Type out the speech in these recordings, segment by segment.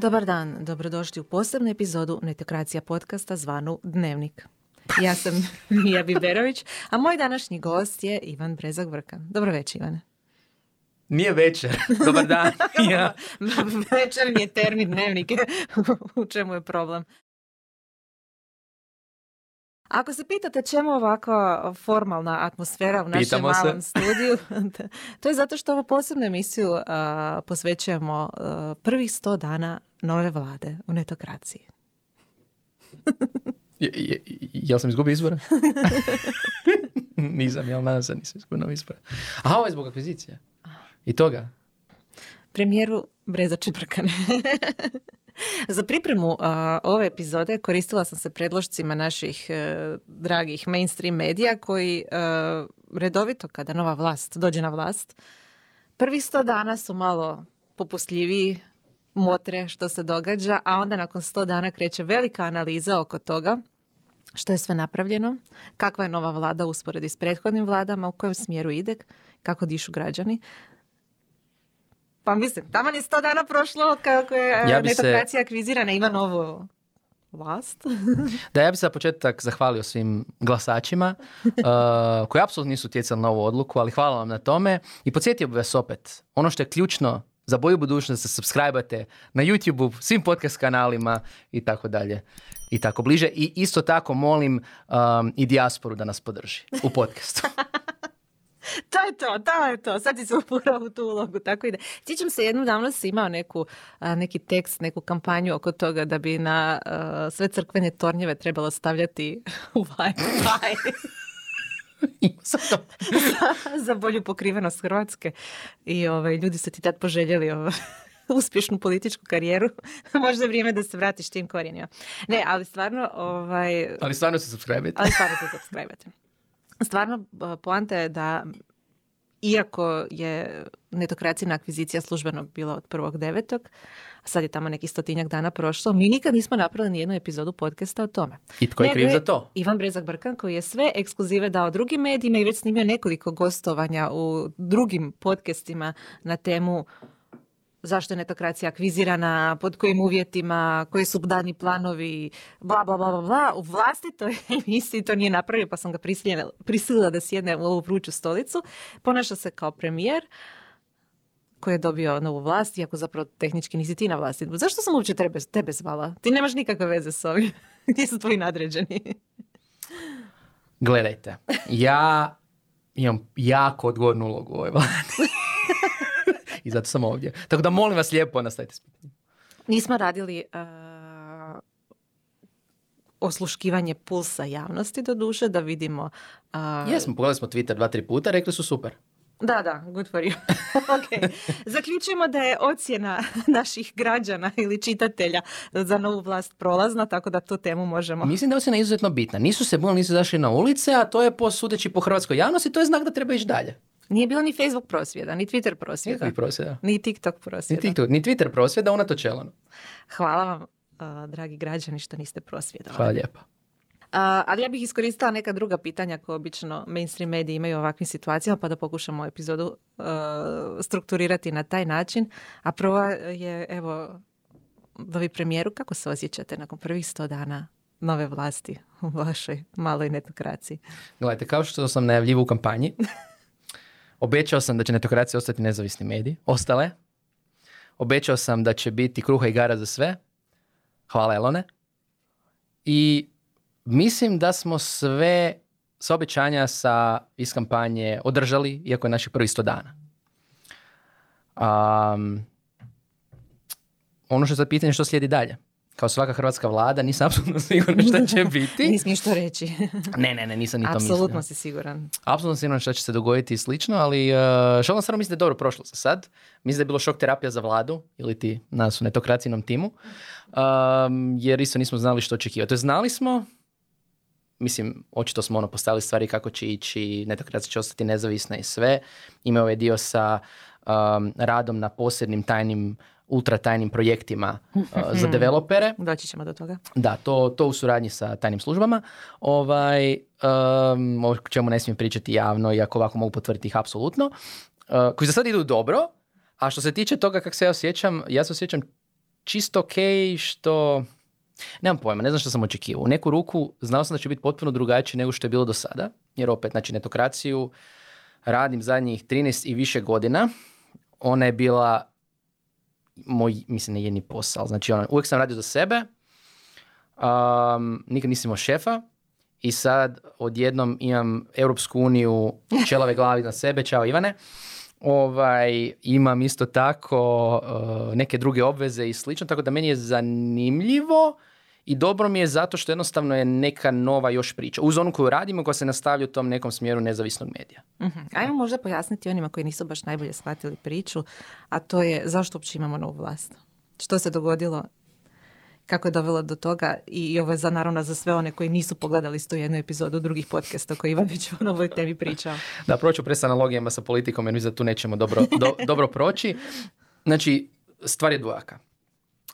Dobar dan, dobrodošli u posebnu epizodu Netokracija podcasta zvanu Dnevnik. Ja sam Mija Biberović, a moj današnji gost je Ivan Brezak Vrkan. Dobro večer, Ivane. Nije večer. Dobar dan. ja. večer mi je termin dnevnike. u čemu je problem? Ako se pitate čemu ovako formalna atmosfera u našem malom studiju, to je zato što ovu posebnu emisiju posvećujemo uh, prvih sto dana nove vlade u netokraciji. je, jel sam izgubio izbora? nisam, jel nadam se nisam izgubio izbora. Aha, ovo je zbog akvizicije. I toga? Premijeru Breza Čeprkane. Za pripremu ove epizode koristila sam se predložcima naših e, dragih mainstream medija koji e, redovito kada nova vlast dođe na vlast, prvih sto dana su malo popustljiviji, motre što se događa, a onda nakon sto dana kreće velika analiza oko toga što je sve napravljeno, kakva je nova vlada usporedi s prethodnim vladama, u kojem smjeru ide, kako dišu građani. Pa mislim, tamo je sto dana prošlo kako je ja netokracija se... akvizirana, ima novu vlast. da, ja bih se za početak zahvalio svim glasačima uh, koji apsolutno nisu utjecali na ovu odluku, ali hvala vam na tome. I podsjetio bih vas opet, ono što je ključno za boju budućnost da se subscribe na YouTube, svim podcast kanalima i tako dalje i tako bliže. I isto tako molim um, i dijasporu da nas podrži u podcastu. je to, to je to. Sad si se upurao u tu ulogu, tako ide. Sjećam se, jednu davno si imao neku, neki tekst, neku kampanju oko toga da bi na sve crkvene tornjeve trebalo stavljati Wi-Fi. za, za bolju pokrivenost Hrvatske. I ovaj, ljudi su ti tad poželjeli ovaj, uspješnu političku karijeru. Možda je vrijeme da se vratiš tim korijenima. Ne, ali stvarno... Ovaj, ali stvarno se subscribe Ali stvarno se subscribe Stvarno, poanta je da iako je netokracijna akvizicija službeno bila od prvog devetog, a sad je tamo neki stotinjak dana prošlo, mi nikad nismo napravili ni jednu epizodu podcasta o tome. I tko je kriv za to? Ivan Brezak Brkan koji je sve ekskluzive dao drugim medijima i već snimio nekoliko gostovanja u drugim podcastima na temu zašto je netokracija akvizirana, pod kojim uvjetima, koji su dani planovi, bla, bla, bla, bla, U vlastitoj emisiji to nije napravio, pa sam ga prisilila da sjedne u ovu vruću stolicu. Ponaša se kao premijer koji je dobio novu vlast, iako zapravo tehnički nisi ti na vlasti. Zašto sam uopće tebe, tebe zvala? Ti nemaš nikakve veze s ovim. Gdje su tvoji nadređeni? Gledajte, ja imam jako odgovornu ulogu u ovoj vladi. I zato sam ovdje. Tako da molim vas lijepo nastavite s pitanjem. Nismo radili uh, osluškivanje pulsa javnosti do duše, da vidimo... Uh... Jesmo, pogledali smo Twitter dva, tri puta, rekli su super. Da, da, good for you. okay. Zaključujemo da je ocjena naših građana ili čitatelja za novu vlast prolazna, tako da tu temu možemo... Mislim da je ocjena izuzetno bitna. Nisu se bunili, nisu zašli na ulice, a to je po sudeći po hrvatskoj javnosti, to je znak da treba ići dalje. Nije bilo ni Facebook prosvjeda, ni Twitter prosvjeda. Ni prosvjeda. Ni TikTok prosvjeda. Ni, TikTok, ni Twitter prosvjeda, unatoč Elonu. Hvala vam, dragi građani, što niste prosvjedovali. Hvala lijepa. ali ja bih iskoristila neka druga pitanja koje obično mainstream mediji imaju u ovakvim situacijama, pa da pokušamo epizodu strukturirati na taj način. A prva je, evo, vi premijeru, kako se osjećate nakon prvih sto dana nove vlasti u vašoj maloj netokraciji? Gledajte, kao što sam najavljivo u kampanji, Obećao sam da će netokracija ostati nezavisni mediji. Ostale. Obećao sam da će biti kruha i gara za sve. Hvala Elone. I mislim da smo sve sva obećanja sa iz kampanje održali, iako je naših prvih sto dana. Um, ono što je sad pitanje što slijedi dalje kao svaka hrvatska vlada, nisam apsolutno siguran šta će biti. Nisam što reći. ne, ne, ne, nisam ni to mislio. Apsolutno si siguran. Apsolutno siguran šta će se dogoditi i slično, ali uh, šalno stvarno mislim da je dobro prošlo za sad. Mislim da je bilo šok terapija za vladu ili ti nas u netokracijnom timu, um, jer isto nismo znali što očekivati. To je znali smo, mislim, očito smo ono postavili stvari kako će ići, netokracija će ostati nezavisna i sve. Imao je dio sa um, radom na posebnim tajnim ultra tajnim projektima uh, za mhm. developere. Doći ćemo do toga. Da, to, to u suradnji sa tajnim službama. Ovaj, um, o čemu ne smijem pričati javno, iako ovako mogu potvrditi ih apsolutno. Uh, koji za sad idu dobro, a što se tiče toga kako se ja osjećam, ja se osjećam čisto ok što... Nemam pojma, ne znam što sam očekivao. U neku ruku znao sam da će biti potpuno drugačije nego što je bilo do sada, jer opet, znači, netokraciju radim zadnjih 13 i više godina. Ona je bila moj, mislim, ne jedni posao. Znači, ono, uvijek sam radio za sebe, um, nikad nisam imao šefa i sad odjednom imam Europsku uniju čelave glavi na sebe, čao Ivane. Ovaj, imam isto tako uh, neke druge obveze i slično, tako da meni je zanimljivo i dobro mi je zato što jednostavno je neka nova još priča. Uz onu koju radimo, koja se nastavlja u tom nekom smjeru nezavisnog medija. uh Ajmo možda pojasniti onima koji nisu baš najbolje shvatili priču, a to je zašto uopće imamo novu vlast. Što se dogodilo kako je dovelo do toga i ovo je za naravno za sve one koji nisu pogledali sto jednu epizodu drugih podcasta koji Ivan već o novoj temi pričao. Da, proću pre s analogijama sa politikom jer mislim da tu nećemo dobro, dobro proći. Znači, stvar je dvojaka.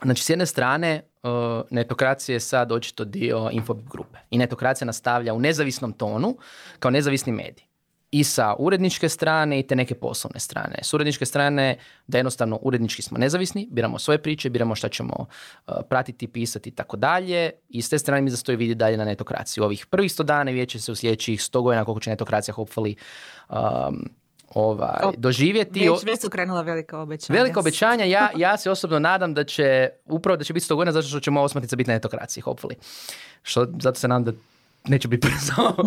Znači, s jedne strane, uh, netokracija je sad očito dio Infobip grupe. I netokracija nastavlja u nezavisnom tonu kao nezavisni medij i sa uredničke strane i te neke poslovne strane. S uredničke strane da jednostavno urednički smo nezavisni, biramo svoje priče, biramo šta ćemo uh, pratiti, pisati i tako dalje. I s te strane mi zastoji vidi dalje na netokraciji. U ovih prvih sto dana vijeće se u sljedećih sto godina koliko će netokracija hopefully um, ovaj, doživjeti. Već, već su krenula velika obećanja. Velika obećanja. Ja, ja se osobno nadam da će, upravo da će biti sto godina zato što ćemo osmatnica biti na netokraciji, hopefully. Što, zato se nadam da neće biti brzo.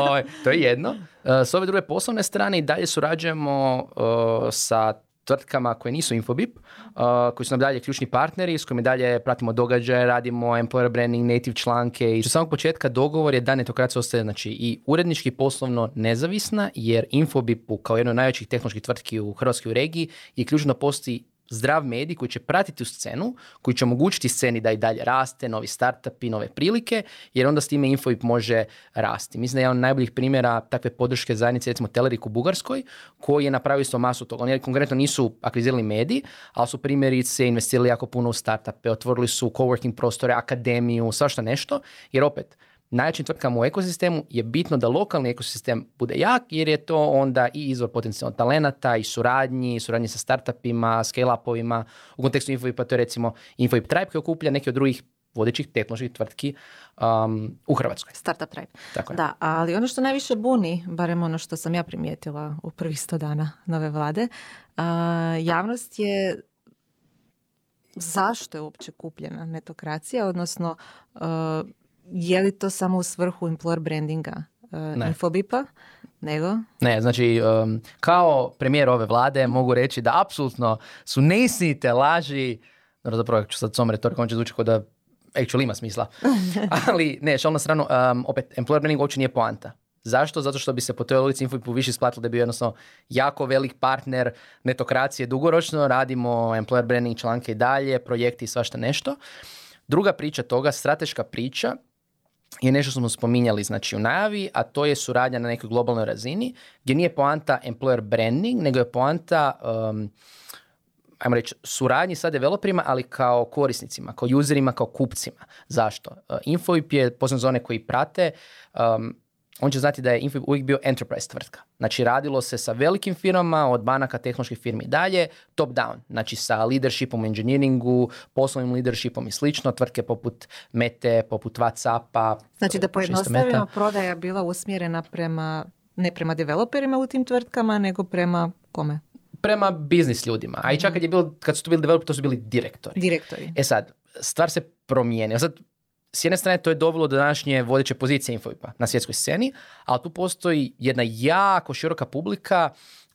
Ovaj, to je jedno. Uh, s ove druge poslovne strane i dalje surađujemo uh, sa tvrtkama koje nisu Infobip, uh, koji su nam dalje ključni partneri, s kojima dalje pratimo događaje, radimo employer branding, native članke i od samog početka dogovor je da netokracija ostaje znači, i urednički poslovno nezavisna, jer Infobipu kao jednoj od najvećih tehnoloških tvrtki u Hrvatskoj regiji je ključno da postoji zdrav medij koji će pratiti u scenu, koji će omogućiti sceni da i dalje raste, novi startupi, nove prilike, jer onda s time Infovip može rasti. Mislim da je jedan od najboljih primjera takve podrške zajednice, recimo Telerik u Bugarskoj, koji je napravio isto masu toga. Oni konkretno nisu akvizirali mediji, ali su primjerice investirali jako puno u startupe, otvorili su coworking prostore, akademiju, svašta nešto, jer opet, najjačim tvrtkama u ekosistemu je bitno da lokalni ekosistem bude jak jer je to onda i izvor potencijalnog talenata i suradnji, suradnji sa startupima, scale-upovima. U kontekstu Infovipa to je recimo Infovip Tribe koji okuplja neke od drugih vodećih tehnoloških tvrtki um, u Hrvatskoj. Startup Tribe. Tako Da, ali ono što najviše buni, barem ono što sam ja primijetila u prvih sto dana nove vlade, uh, javnost je zašto je uopće kupljena netokracija, odnosno uh, je li to samo u svrhu employer brandinga uh, Infobipa? Nego? Ne, znači um, kao premijer ove vlade mogu reći da apsolutno su neistinite laži, dobro zapravo ću sad s ovom retorikom će zvuči kao da actually ima smisla, ali ne, šal na stranu, um, opet, employer branding uopće nije poanta. Zašto? Zato što bi se po toj logici Infobipu više isplatilo da bi jednostavno jako velik partner netokracije dugoročno, radimo employer branding članke i dalje, projekti i svašta nešto. Druga priča toga, strateška priča, je nešto što smo spominjali znači u najavi, a to je suradnja na nekoj globalnoj razini, gdje nije poanta employer branding, nego je poanta um, ajmo reći, suradnji sa developerima, ali kao korisnicima, kao userima, kao kupcima. Zašto? Uh, Infoip je, posebno za one koji prate, um, on će znati da je Infobip uvijek bio enterprise tvrtka. Znači radilo se sa velikim firmama, od banaka, tehnoloških firmi i dalje, top down. Znači sa leadershipom u engineeringu, poslovnim leadershipom i slično, tvrtke poput Mete, poput Whatsappa. Znači da pojednostavimo, prodaja bila usmjerena prema, ne prema developerima u tim tvrtkama, nego prema kome? Prema biznis ljudima. A i čak kad, je bilo, kad su to bili developeri, to su bili direktori. Direktori. E sad, stvar se promijeni. Sad, s jedne strane to je dovelo do današnje vodeće pozicije Infovipa na svjetskoj sceni, ali tu postoji jedna jako široka publika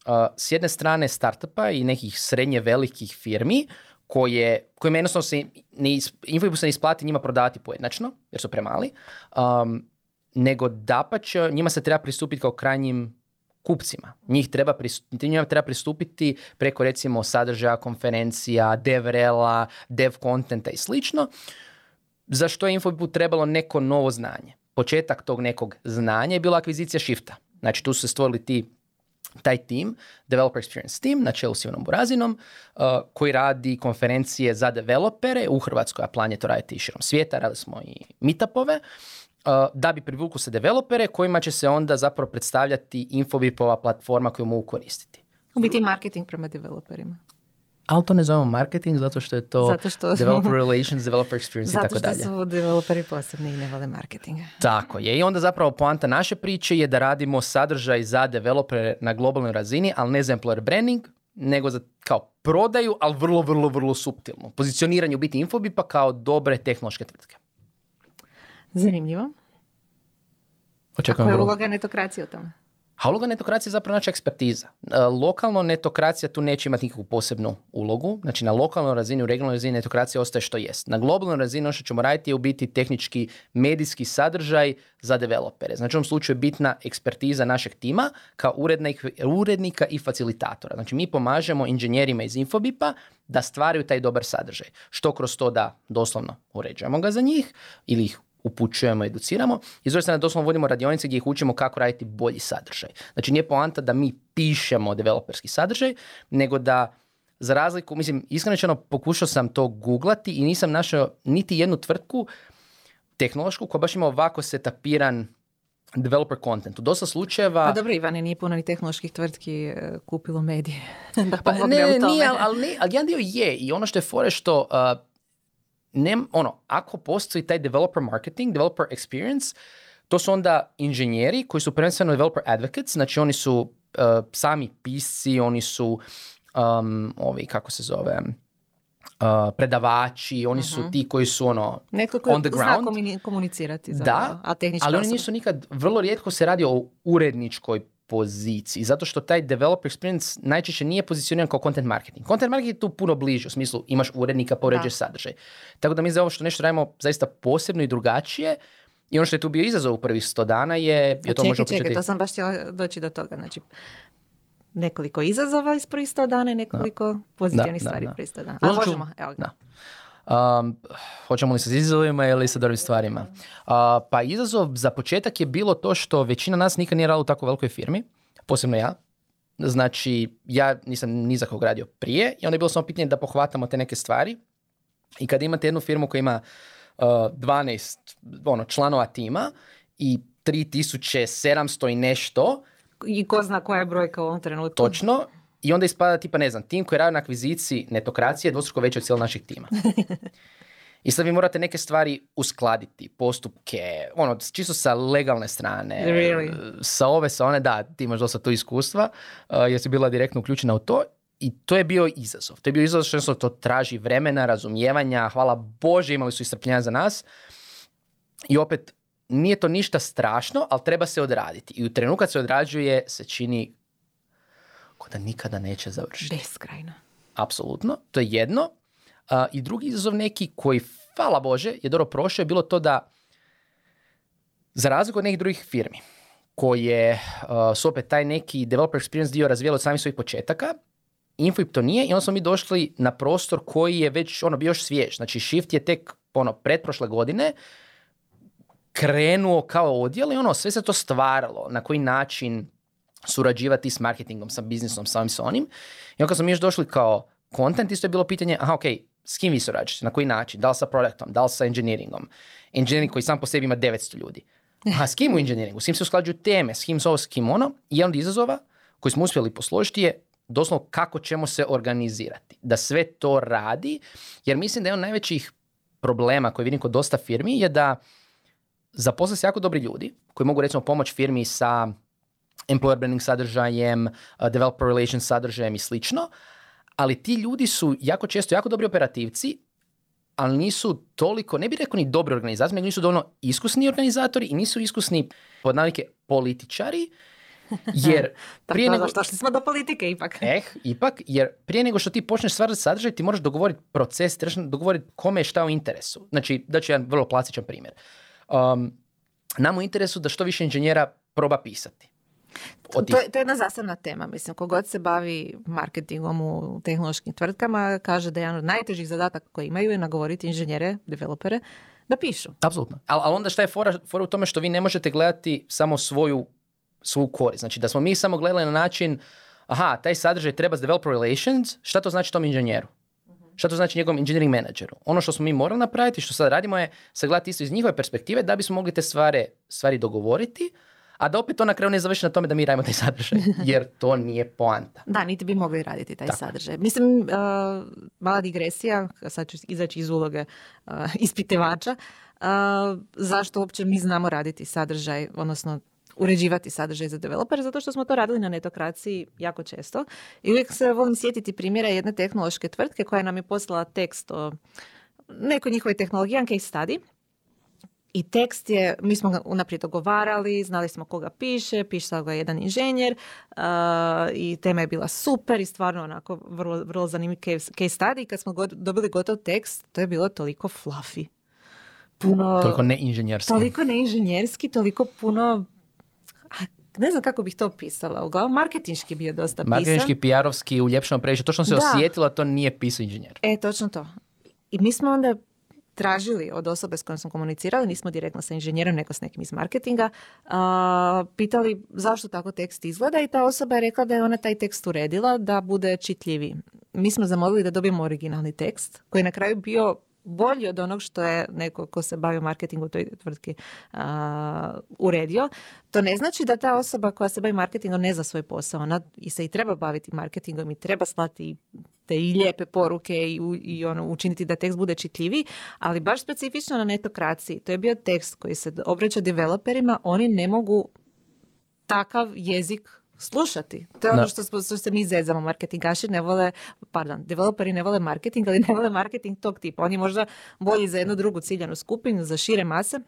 uh, s jedne strane startupa i nekih srednje velikih firmi koje, kojima jednostavno se ne, Infovipu se ne isplati njima prodavati pojednačno, jer su premali, um, nego dapače, njima se treba pristupiti kao krajnjim kupcima. Njih treba, njima treba pristupiti preko recimo sadržaja, konferencija, devrela, dev kontenta i slično za što je Infobipu trebalo neko novo znanje. Početak tog nekog znanja je bila akvizicija Shifta. Znači tu su se stvorili ti taj tim, Developer Experience Team, na čelu s Ivanom Burazinom, uh, koji radi konferencije za developere u Hrvatskoj, a plan je to raditi i širom svijeta, radili smo i meetupove, uh, da bi privukli se developere kojima će se onda zapravo predstavljati Infobipova platforma koju mogu koristiti. U biti marketing prema developerima. Ali to ne zovemo marketing zato što je to Zato što- developer relations, developer experience i Zato tako što dalje. su developeri posebni i ne vole marketinga. Tako je. I onda zapravo poanta naše priče je da radimo sadržaj za developere na globalnoj razini, ali ne za employer branding, nego za kao prodaju, ali vrlo, vrlo, vrlo suptilno. Pozicioniranje u biti Infobipa kao dobre tehnološke tvrtke. Zanimljivo. Očekujem Koja je uloga netokracije u tome? A uloga netokracije je zapravo naša ekspertiza. E, Lokalno netokracija tu neće imati nikakvu posebnu ulogu. Znači na lokalnoj razini, u regionalnoj razini netokracija ostaje što jest. Na globalnoj razini ono što ćemo raditi je u biti tehnički medijski sadržaj za developere. Znači u ovom slučaju je bitna ekspertiza našeg tima kao urednik, urednika i facilitatora. Znači mi pomažemo inženjerima iz Infobipa da stvaraju taj dobar sadržaj. Što kroz to da doslovno uređujemo ga za njih ili ih upućujemo, educiramo. I s druge strane doslovno vodimo radionice gdje ih učimo kako raditi bolji sadržaj. Znači nije poanta da mi pišemo developerski sadržaj, nego da za razliku, mislim, iskreno pokušao sam to googlati i nisam našao niti jednu tvrtku tehnološku koja baš ima ovako setapiran developer content. U dosta slučajeva... Pa dobro, Ivane, nije puno ni tehnoloških tvrtki e, kupilo medije. da Pa ne, u tome. nije, ali, ali, ali jedan dio je i ono što je fore što uh, nem, ono, ako postoji taj developer marketing, developer experience, to su onda inženjeri koji su prvenstveno developer advocates, znači oni su uh, sami pisci, oni su um, ovi, kako se zove, uh, predavači, oni su ti koji su ono Netko ko on the zna ground. komuni- komunicirati. Da, zapravo, a ali oni nisu nikad, vrlo rijetko se radi o uredničkoj poziciji, zato što taj developer experience najčešće nije pozicioniran kao content marketing. Content marketing je tu puno bliže, u smislu imaš urednika, uređuješ sadržaj. Tako da mi za ovo što nešto radimo zaista posebno i drugačije i ono što je tu bio izazov u prvih 100 dana je, je to čekaj, čekaj, to sam baš htjela doći do toga. Znači, nekoliko izazova iz prvih 100 dana i nekoliko pozitivnih Da, da, stvari da. prvih 100 dana. A možemo, evo ga. Da. Um, hoćemo li sa izazovima ili sa dobrim stvarima? Uh, pa izazov za početak je bilo to što većina nas nikad nije radila u tako velikoj firmi, posebno ja. Znači, ja nisam ni za kog radio prije i onda je bilo samo pitanje da pohvatamo te neke stvari. I kad imate jednu firmu koja ima uh, 12 ono, članova tima i 3700 i nešto, I ko zna koja je brojka u ovom trenutku. Točno. I onda ispada tipa, ne znam, tim koji radi na akviziciji netokracije je dvostruko veći od cijelog našeg tima. I sad vi morate neke stvari uskladiti, postupke, ono, čisto sa legalne strane. Really? Sa ove, sa one, da, ti imaš dosta tu iskustva, uh, jer si bila direktno uključena u to. I to je bio izazov. To je bio izazov što to traži vremena, razumijevanja. Hvala Bože, imali su istrpljenja za nas. I opet, nije to ništa strašno, ali treba se odraditi. I u trenutku kad se odrađuje, se čini kao da nikada neće završiti. Beskrajno. Apsolutno, to je jedno. A, I drugi izazov neki koji, hvala Bože, je dobro prošao je bilo to da za razliku od nekih drugih firmi koje a, su opet taj neki developer experience dio razvijali od samih svojih početaka, Infoip to nije i onda smo mi došli na prostor koji je već ono bio još svjež. Znači Shift je tek ono pretprošle godine krenuo kao odjel i ono sve se to stvaralo. Na koji način surađivati s marketingom, sa biznisom, sa ovim sa onim. I onda kad smo mi još došli kao content, isto je bilo pitanje, aha, ok, s kim vi surađujete, na koji način, da li sa produktom, da li sa engineeringom. Engineering koji sam po sebi ima 900 ljudi. A s kim u engineeringu, s kim se usklađuju teme, s kim s ovo, s kim ono. I jedan od izazova koji smo uspjeli posložiti je doslovno kako ćemo se organizirati. Da sve to radi, jer mislim da je on najvećih problema koji vidim kod dosta firmi je da zaposle se jako dobri ljudi koji mogu recimo pomoći firmi sa employer branding sadržajem, uh, developer relations sadržajem i slično, ali ti ljudi su jako često jako dobri operativci, ali nisu toliko, ne bih rekao ni dobri organizatori, nego nisu dovoljno iskusni organizatori i nisu iskusni pod navike političari, jer prije nego... Došli smo do politike ipak. Eh, ipak, jer prije nego što ti počneš stvarati sadržaj, ti moraš dogovoriti proces, trebaš dogovoriti kome je šta u interesu. Znači, da ću jedan vrlo plastičan primjer. Um, nam u interesu da što više inženjera proba pisati. Od To, je- to je jedna zasebna tema. Mislim, kogod se bavi marketingom u tehnološkim tvrtkama, kaže da je jedan od najtežih zadataka koji imaju je nagovoriti inženjere, developere, da pišu. Apsolutno. Ali al onda šta je fora, fora u tome što vi ne možete gledati samo svoju, svoju korist. Znači da smo mi samo gledali na način aha, taj sadržaj treba s developer relations, šta to znači tom inženjeru? Šta to znači njegovom engineering menadžeru? Ono što smo mi morali napraviti, što sad radimo je sagledati isto iz njihove perspektive da bismo mogli te stvari, stvari dogovoriti, a da opet to na kraju ne završi na tome da mi radimo taj sadržaj, jer to nije poanta. Da, niti bi mogli raditi taj sadržaj. Mislim, uh, mala digresija, sad ću izaći iz uloge uh, ispitivača, uh, zašto uopće mi znamo raditi sadržaj, odnosno uređivati sadržaj za developere, zato što smo to radili na netokraciji jako često. I uvijek se volim sjetiti primjera jedne tehnološke tvrtke koja nam je poslala tekst o nekoj njihovoj tehnologiji, case study, i tekst je, mi smo ga unaprijed dogovarali, znali smo koga piše, pisao ga jedan inženjer uh, i tema je bila super i stvarno onako vrlo, vrlo zanimljiv case, case study. Kad smo dobili gotov tekst, to je bilo toliko fluffy. Puno, toliko neinženjerski. Toliko neinženjerski, toliko puno ne znam kako bih to pisala. Uglavnom, marketinški bio dosta pisan. Marketinški, PR-ovski, uljepšano previše. To što se osjetila, to nije pisao inženjer. E, točno to. I mi smo onda tražili od osobe s kojom smo komunicirali, nismo direktno sa inženjerom, nego s nekim iz marketinga, pitali zašto tako tekst izgleda i ta osoba je rekla da je ona taj tekst uredila da bude čitljiviji. Mi smo zamolili da dobijemo originalni tekst koji je na kraju bio bolji od onog što je neko ko se bavi marketingom toj tvrtki uredio. To ne znači da ta osoba koja se bavi marketingom ne zna svoj posao. Ona i se i treba baviti marketingom i treba slati te i lijepe poruke i, i ono, učiniti da tekst bude čitljiviji, ali baš specifično na netokraciji. To je bio tekst koji se obraća developerima, oni ne mogu takav jezik slušati. To je ono što, što se mi zezamo. Marketingaši ne vole, pardon, developeri ne vole marketing, ali ne vole marketing tog tipa. Oni možda bolji za jednu drugu ciljanu skupinu, za šire mase,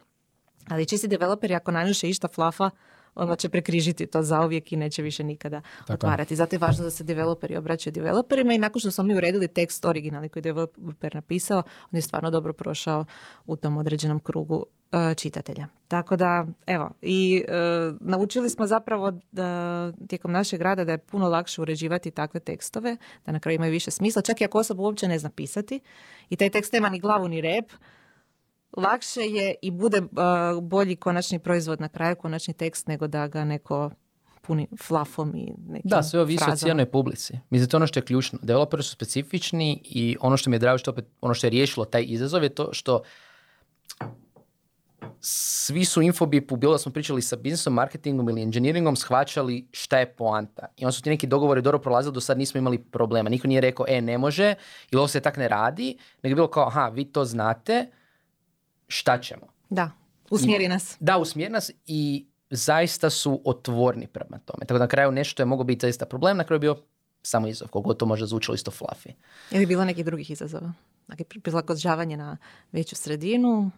ali čisti developeri ako nanjuše išta flafa, onda će prekrižiti to zauvijek i neće više nikada Tako. otvarati. Zato je važno da se developeri obraćaju developerima i nakon što smo mi uredili tekst originalni koji je developer napisao, on je stvarno dobro prošao u tom određenom krugu čitatelja. Tako da, evo, i e, naučili smo zapravo da, tijekom našeg rada da je puno lakše uređivati takve tekstove, da na kraju imaju više smisla, čak i ako osoba uopće ne zna pisati i taj tekst nema ni glavu ni rep, lakše je i bude bolji konačni proizvod na kraju, konačni tekst, nego da ga neko puni flafom i nekim Da, sve ovisi o cijenoj publici. Mislim, to je ono što je ključno. Developeri su specifični i ono što mi je drago, što opet, ono što je riješilo taj izazov je to što svi su infobipu, bilo da smo pričali sa biznisom, marketingom ili engineeringom, shvaćali šta je poanta. I onda su ti neki dogovori dobro prolazili, do sad nismo imali problema. Niko nije rekao, e, ne može, ili ovo se tak ne radi, nego je bilo kao, aha, vi to znate, šta ćemo. Da, usmjeri nas. Da, usmjeri nas i zaista su otvorni prema tome. Tako da na kraju nešto je moglo biti zaista problem, na kraju je bio samo izazov, koliko to može zvučalo isto fluffy. Je li bilo nekih drugih izazova? Dakle, prilagođavanje na veću sredinu,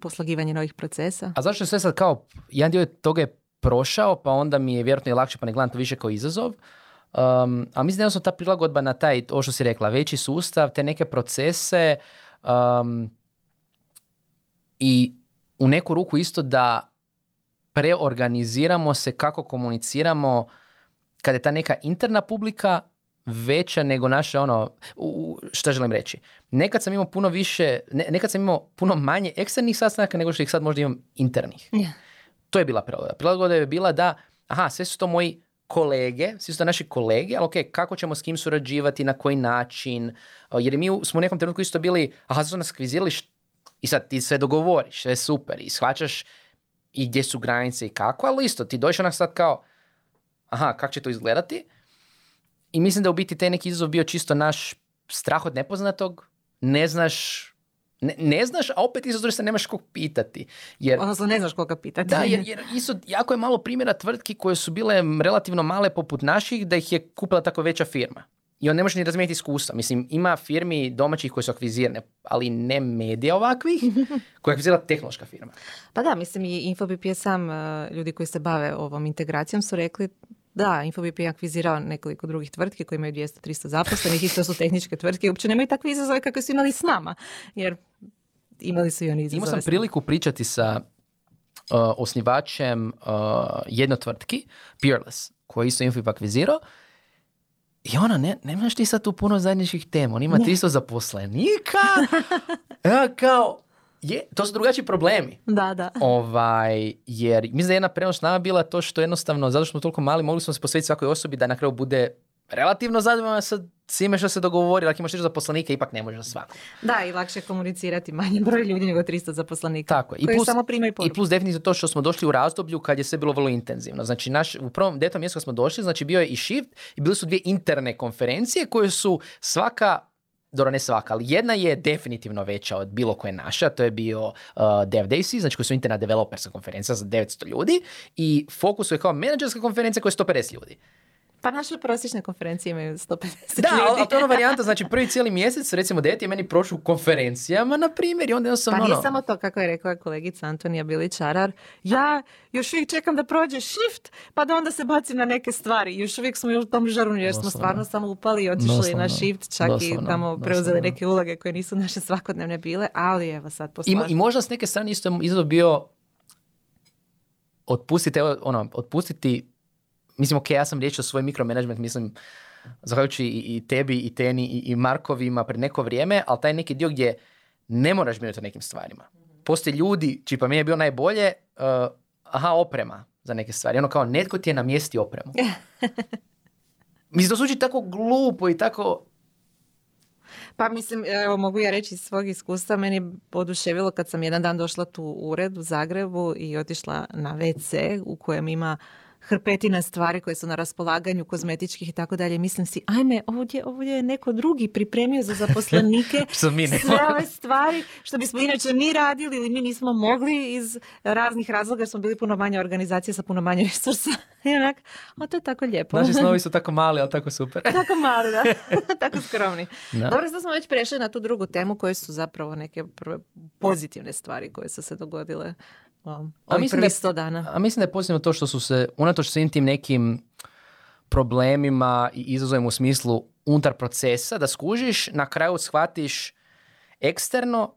poslagivanje novih procesa? A zašto sve sad kao, jedan dio toga je prošao, pa onda mi je vjerojatno lakše, pa ne gledam to više kao izazov. Um, a mislim da je ta prilagodba na taj, ovo što si rekla, veći sustav, te neke procese, um, i u neku ruku isto da preorganiziramo se kako komuniciramo kad je ta neka interna publika veća nego naše ono, u, šta želim reći. Nekad sam imao puno više, ne, nekad sam imao puno manje eksternih sastanaka nego što ih sad možda imam internih. To je bila prilagoda. Prilagoda je bila da, aha, sve su to moji kolege, svi su to naši kolege, ali ok, kako ćemo s kim surađivati, na koji način, jer mi smo u nekom trenutku isto bili, aha, su nas kvizirali i sad ti sve dogovoriš, sve super i shvaćaš i gdje su granice i kako, ali isto ti dođeš onak sad kao, aha, kako će to izgledati? I mislim da u biti taj neki izazov bio čisto naš strah od nepoznatog, ne znaš ne, ne znaš, a opet izazov se nemaš kog pitati. Jer, Odnosno ne znaš koga pitati. Da, jer, jer isto jako je malo primjera tvrtki koje su bile relativno male poput naših da ih je kupila tako veća firma i on ne može ni razmijeniti iskustva. Mislim, ima firmi domaćih koje su akvizirane, ali ne medija ovakvih, koja je akvizirala tehnološka firma. Pa da, mislim i Infobip je sam, e, ljudi koji se bave ovom integracijom su rekli da, Infobip je akvizirao nekoliko drugih tvrtki koji imaju 200-300 zaposlenih i to su tehničke tvrtke uopće nemaju takve izazove kakve su imali s nama, jer imali su i oni izazove. Imao sam priliku pričati sa uh, osnivačem uh, jedno tvrtki, Peerless, koji isto Infobip akvizirao i ona, ne, nemaš ti sad tu puno zajedničkih tema. On ima 300 zaposlenika. ja, kao, je, to su drugačiji problemi. Da, da. Ovaj, jer mislim da je jedna prenos nama bila to što jednostavno, zato što smo toliko mali, mogli smo se posvetiti svakoj osobi da na kraju bude relativno zadovoljan sa svime što se dogovori, ako imaš za zaposlenike, ipak ne može za svako. Da, i lakše komunicirati manje broj ljudi nego 300 zaposlenika. Tako je. I plus, samo primaju I plus definitivno to što smo došli u razdoblju kad je sve bilo vrlo intenzivno. Znači, naš, u prvom detom mjestu smo došli, znači bio je i shift i bili su dvije interne konferencije koje su svaka dobro ne svaka, ali jedna je definitivno veća od bilo koje naša, to je bio uh, Dev Days, znači koji su interna developerska konferencija za 900 ljudi i Focus je kao menadžerska konferencija koja je 150 ljudi. Pa naše prosječne konferencije imaju 150 Da, ljudi. ali to je ona varijanta, znači prvi cijeli mjesec, recimo deti je meni prošao u konferencijama, na primjer, i onda jednostavno... Pa nije ono- samo to, kako je rekla kolegica Antonija Biličarar, ja još uvijek čekam da prođe shift, pa da onda se bacim na neke stvari. Još uvijek smo u tom žarunu, jer smo Doslovno. stvarno samo upali i otišli Doslovno. na shift, čak i Doslovno. tamo preuzeli neke uloge koje nisu naše svakodnevne bile, ali evo sad I, posla. I možda s neke strane isto je izazov bio otpustiti, ono, otpustiti, mislim, ok, ja sam riješio svoj mikromanagement, mislim, zahvaljujući i, i tebi, i Teni, i, i Markovima pred neko vrijeme, ali taj neki dio gdje ne moraš brinuti o nekim stvarima. Postoje ljudi, čiji pa meni je bilo najbolje, uh, aha, oprema za neke stvari. Ono kao, netko ti je namjesti opremu. Mislim, to zvuči tako glupo i tako... Pa mislim, evo mogu ja reći iz svog iskustva, meni je oduševilo kad sam jedan dan došla tu u ured u Zagrebu i otišla na WC u kojem ima hrpetina stvari koje su na raspolaganju, kozmetičkih i tako dalje. Mislim si, ajme, ovdje, ovdje je neko drugi pripremio za zaposlenike Što mi ne sve ove stvari što bismo inače mi radili ili mi nismo mogli iz raznih razloga jer smo bili puno manje organizacije sa puno manje resursa. I onak, a to je tako lijepo. Naši snovi su tako mali, ali tako super. Tako mali, da. tako skromni. Da. Dobro, sad smo već prešli na tu drugu temu koje su zapravo neke prve pozitivne stvari koje su se dogodile um, ovih mislim da- sto dana. A mislim da je pozitivno to što su se, unatoč svim tim nekim problemima i izazovima u smislu unutar procesa, da skužiš, na kraju shvatiš eksterno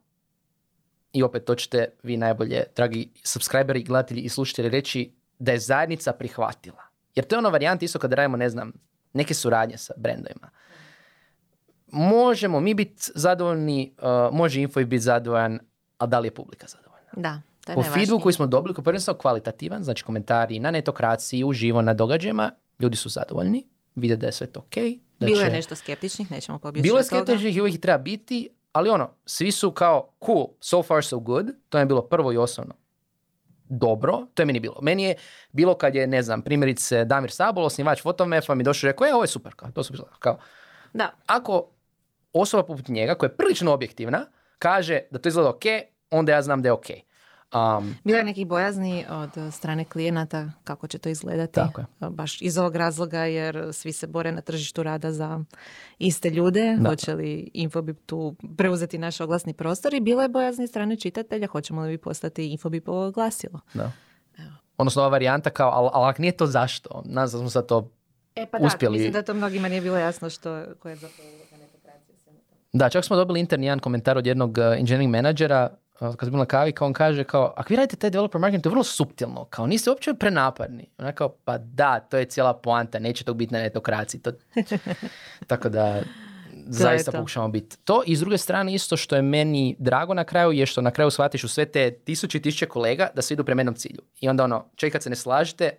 i opet to ćete vi najbolje, dragi subscriberi, gledatelji i slušatelji reći da je zajednica prihvatila. Jer to je ono varijanta isto kad radimo, ne znam, neke suradnje sa brendovima. Možemo mi biti zadovoljni, uh, može Info biti zadovoljan, a da li je publika zadovoljna? Da, to je Po feedu koji smo dobili, koji je prvenstveno kvalitativan, znači komentari na netokraciji, uživo na događajima, ljudi su zadovoljni, vide da je sve to ok. Da Bilo je će- nešto skeptičnih, nećemo pobjeći Bilo je skeptičnih i uvijek ih treba biti, ali ono, svi su kao cool, so far so good, to je bilo prvo i osnovno. Dobro, to je meni bilo. Meni je bilo kad je, ne znam, primjerice Damir Sabol, osnivač Fotomefa, mi došao i rekao, e, ovo je super, kao, to su kao, Da, ako osoba poput njega, koja je prilično objektivna, kaže da to izgleda ok, onda ja znam da je ok. Um, bilo je nekih bojazni od strane klijenata kako će to izgledati. Tako je. Baš iz ovog razloga jer svi se bore na tržištu rada za iste ljude. Da. Hoće li Infobip tu preuzeti naš oglasni prostor i bilo je bojazni strane čitatelja hoćemo li vi postati Infobipovo glasilo. Da. Odnosno ova varijanta kao, ali, ako nije to zašto? Nas smo sad to... E pa Uspjeli. da, mislim da to mnogima nije bilo jasno što koja je zapravo. Da, čak smo dobili interni jedan komentar od jednog uh, engineering menadžera kad smo bili na kavi, kao on kaže kao, ako vi radite taj developer marketing, to je vrlo suptilno, kao niste uopće prenapadni. Ona kao, pa da, to je cijela poanta, neće to biti na netokraciji. To... Tako da, zaista pokušamo biti. To i s druge strane isto što je meni drago na kraju je što na kraju shvatiš u sve te tisuće i tisuće kolega da svi idu prema jednom cilju. I onda ono, i kad se ne slažete,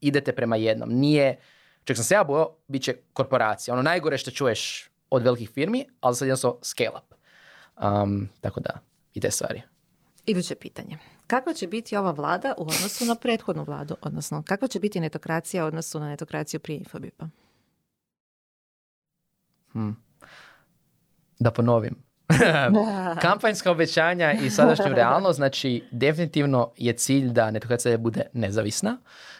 idete prema jednom. Nije, čak sam se ja bojao, bit će korporacija. Ono najgore što čuješ od velikih firmi, ali sad jednostavno scale up. Um, tako da, i te stvari. Iduće pitanje. Kakva će biti ova vlada u odnosu na prethodnu vladu? Odnosno, kakva će biti netokracija u odnosu na netokraciju prije Infobipa? Hmm. Da ponovim. Kampanjska obećanja i sadašnju realnost, znači definitivno je cilj da netokracija bude nezavisna,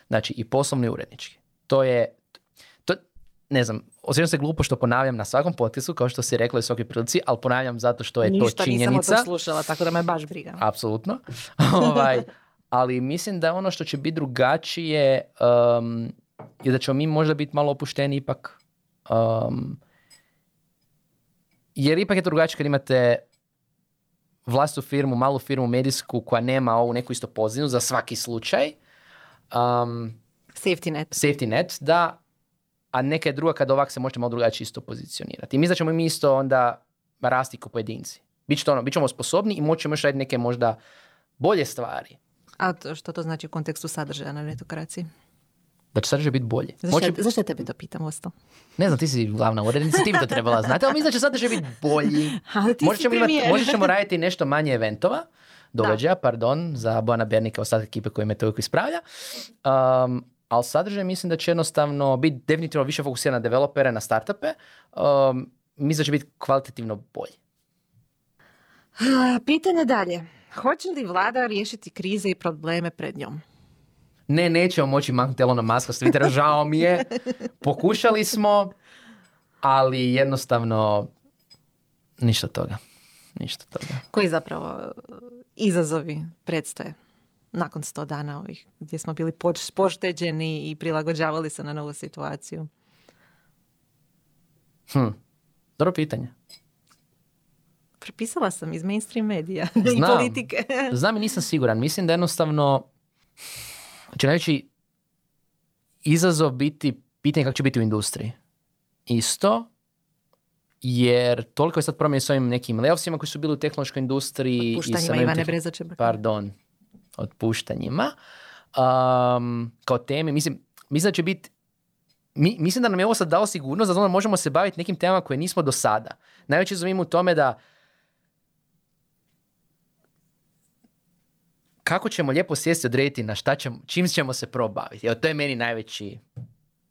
znači i poslovno i urednički. To je, ne znam, osjećam se glupo što ponavljam na svakom potpisu, kao što si rekla u svakoj prilici, ali ponavljam zato što je Ništa to nisam o činjenica. tom slušala, tako da me baš briga. Apsolutno. ovaj, ali mislim da ono što će biti drugačije um, je da ćemo mi možda biti malo opušteni ipak. Um, jer ipak je to drugačije kad imate vlastitu firmu, malu firmu medijsku koja nema ovu neku isto pozivnu za svaki slučaj. Um, Safety net. safety net, da, a neka je druga kad ovak se možete malo drugačije isto pozicionirati. I mislim da ćemo mi isto onda rasti kao pojedinci. Biće ono, bit ćemo sposobni i moćemo još raditi neke možda bolje stvari. A to, što to znači u kontekstu sadržaja na netokraciji? da će sadržaj biti bolji. Zašto, Moće- zašto tebe to pitam, Osto? ne znam, ti si glavna urednica, ti bi to trebala znati, ali mislim da će sadržaj biti bolji. Možda ćemo, imati, možda ćemo raditi nešto manje eventova, događaja, pardon, za Bojana Bernika, ostatak ekipe koji me to ispravlja. Um, ali sadržaj mislim da će jednostavno biti definitivno više fokusiran na developere, na startupe. Um, mislim da će biti kvalitativno bolji. Pitanje dalje. Hoće li vlada riješiti krize i probleme pred njom? Ne, nećemo moći maknuti Elona Muska s Twittera, žao mi je. Pokušali smo, ali jednostavno ništa toga. Ništa toga. Koji zapravo izazovi predstoje nakon sto dana ovih gdje smo bili pošteđeni i prilagođavali se na novu situaciju? Hm. Dobro pitanje. Prepisala sam iz mainstream medija i Znam. politike. Znam i nisam siguran. Mislim da jednostavno će najveći izazov biti pitanje kako će biti u industriji. Isto, jer toliko je sad promjene s ovim nekim layoffsima koji su bili u tehnološkoj industriji. i sa Puštanjima novim Ivane. Pardon, otpuštanjima. Um, kao teme, mislim, mislim da će biti mi, mislim da nam je ovo sad dalo sigurnost da onda možemo se baviti nekim temama koje nismo do sada. Najveći izazov u tome da kako ćemo lijepo sjesti odrediti na šta ćemo, čim ćemo se probaviti. Evo, to je meni najveći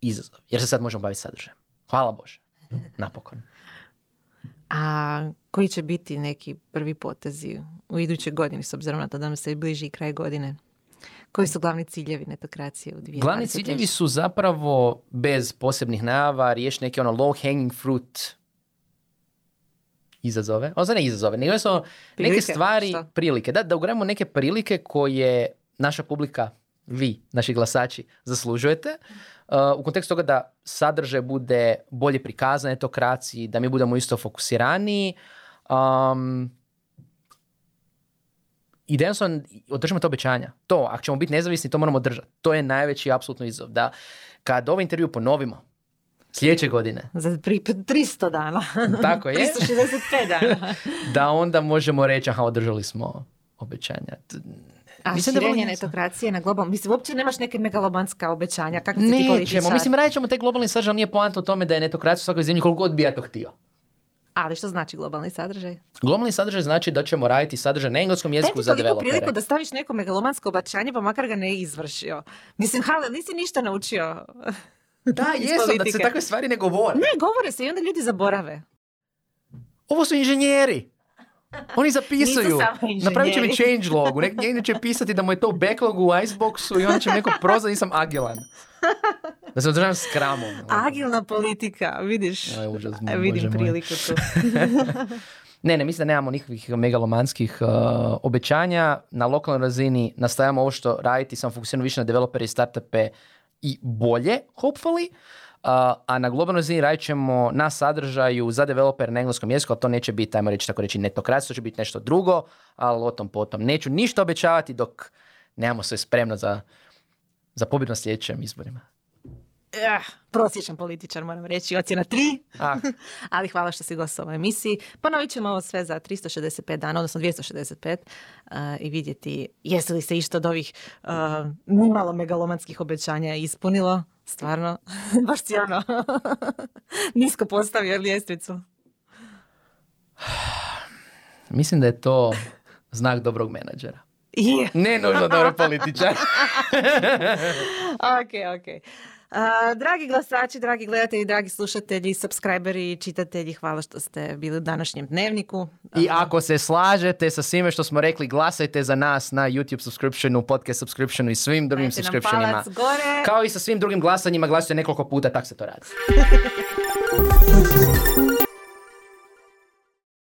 izazov. Jer se sad možemo baviti sadržajem. Hvala Bože. Napokon. A koji će biti neki prvi potezi u idućoj godini, s obzirom na to da nam se bliži kraj godine? Koji su glavni ciljevi netokracije u 2023? Glavni ciljevi su zapravo bez posebnih najava riješiti neke ono low hanging fruit izazove. Ovo ne izazove, nego su neke stvari, što? prilike. Da, da ugradimo neke prilike koje naša publika, vi, naši glasači, zaslužujete. Uh, u kontekstu toga da sadržaj bude bolje prikazan etokraciji, da mi budemo isto fokusiraniji. Um, i da jednostavno održimo to obećanja. To, ako ćemo biti nezavisni, to moramo držati. To je najveći apsolutno izazov. Da kad ovaj intervju ponovimo sljedeće godine, Za pri, 300 dana. tako je, 365 dana. da onda možemo reći, aha, održali smo obećanja. A Mislim širenje netokracije na globalnom... Mislim, uopće nemaš neke megalomanska obećanja. Kako ti političar? Nećemo, mislim, radit ćemo taj globalni sadržaj, ali nije poanta u tome da je netokracija u svakoj zemlji koliko god bi ja to htio. Ali što znači globalni sadržaj? Globalni sadržaj znači da ćemo raditi sadržaj na engleskom jeziku za developere. priliku da staviš neko megalomansko obećanje, pa makar ga ne izvršio. Mislim, Hale, nisi ništa naučio. Da, jesu, da se takve stvari ne govore. Ne, govore se i onda ljudi zaborave. Ovo su inženjeri. Oni zapisuju. Napravit će mi change logu. Nek njegdje će pisati da mu je to u backlogu u Iceboxu i onda će mi neko prozvati nisam agilan. Da se održavam s kramom. Agilna politika, vidiš. Aj, užas, E, vidim priliku tu. Ne, ne, mislim da nemamo nikakvih megalomanskih uh, obećanja. Na lokalnoj razini nastavljamo ovo što raditi, samo fokusiramo više na developere i startupe i bolje, hopefully. Uh, a na globalnoj razini radit ćemo na sadržaju za developer na engleskom jeziku, ali to neće biti, ajmo reći tako reći, netokracija, to će biti nešto drugo, ali o tom potom. Neću ništa obećavati dok nemamo sve spremno za, za pobjedu na sljedećim izborima. Eh, prosječan političar, moram reći, ocjena 3. Ah, Ali hvala što si gostao u ovoj emisiji. Ponovit ćemo ovo sve za 365 dana, odnosno 265 uh, i vidjeti jesu li se išta od ovih uh, nimalo megalomanskih obećanja ispunilo. Stvarno, baš si ono nisko postavio ljestvicu. mislim da je to znak dobrog menadžera. Je. Ne nužno dobrog političara. ok, ok. A, dragi glasači, dragi gledatelji, dragi slušatelji, subscriberi, čitatelji, hvala što ste bili u današnjem dnevniku. I ako se slažete sa svime što smo rekli, glasajte za nas na YouTube subscriptionu, podcast subscriptionu i svim drugim Dajte subscriptionima. Kao i sa svim drugim glasanjima, glasujte nekoliko puta, tak se to radi.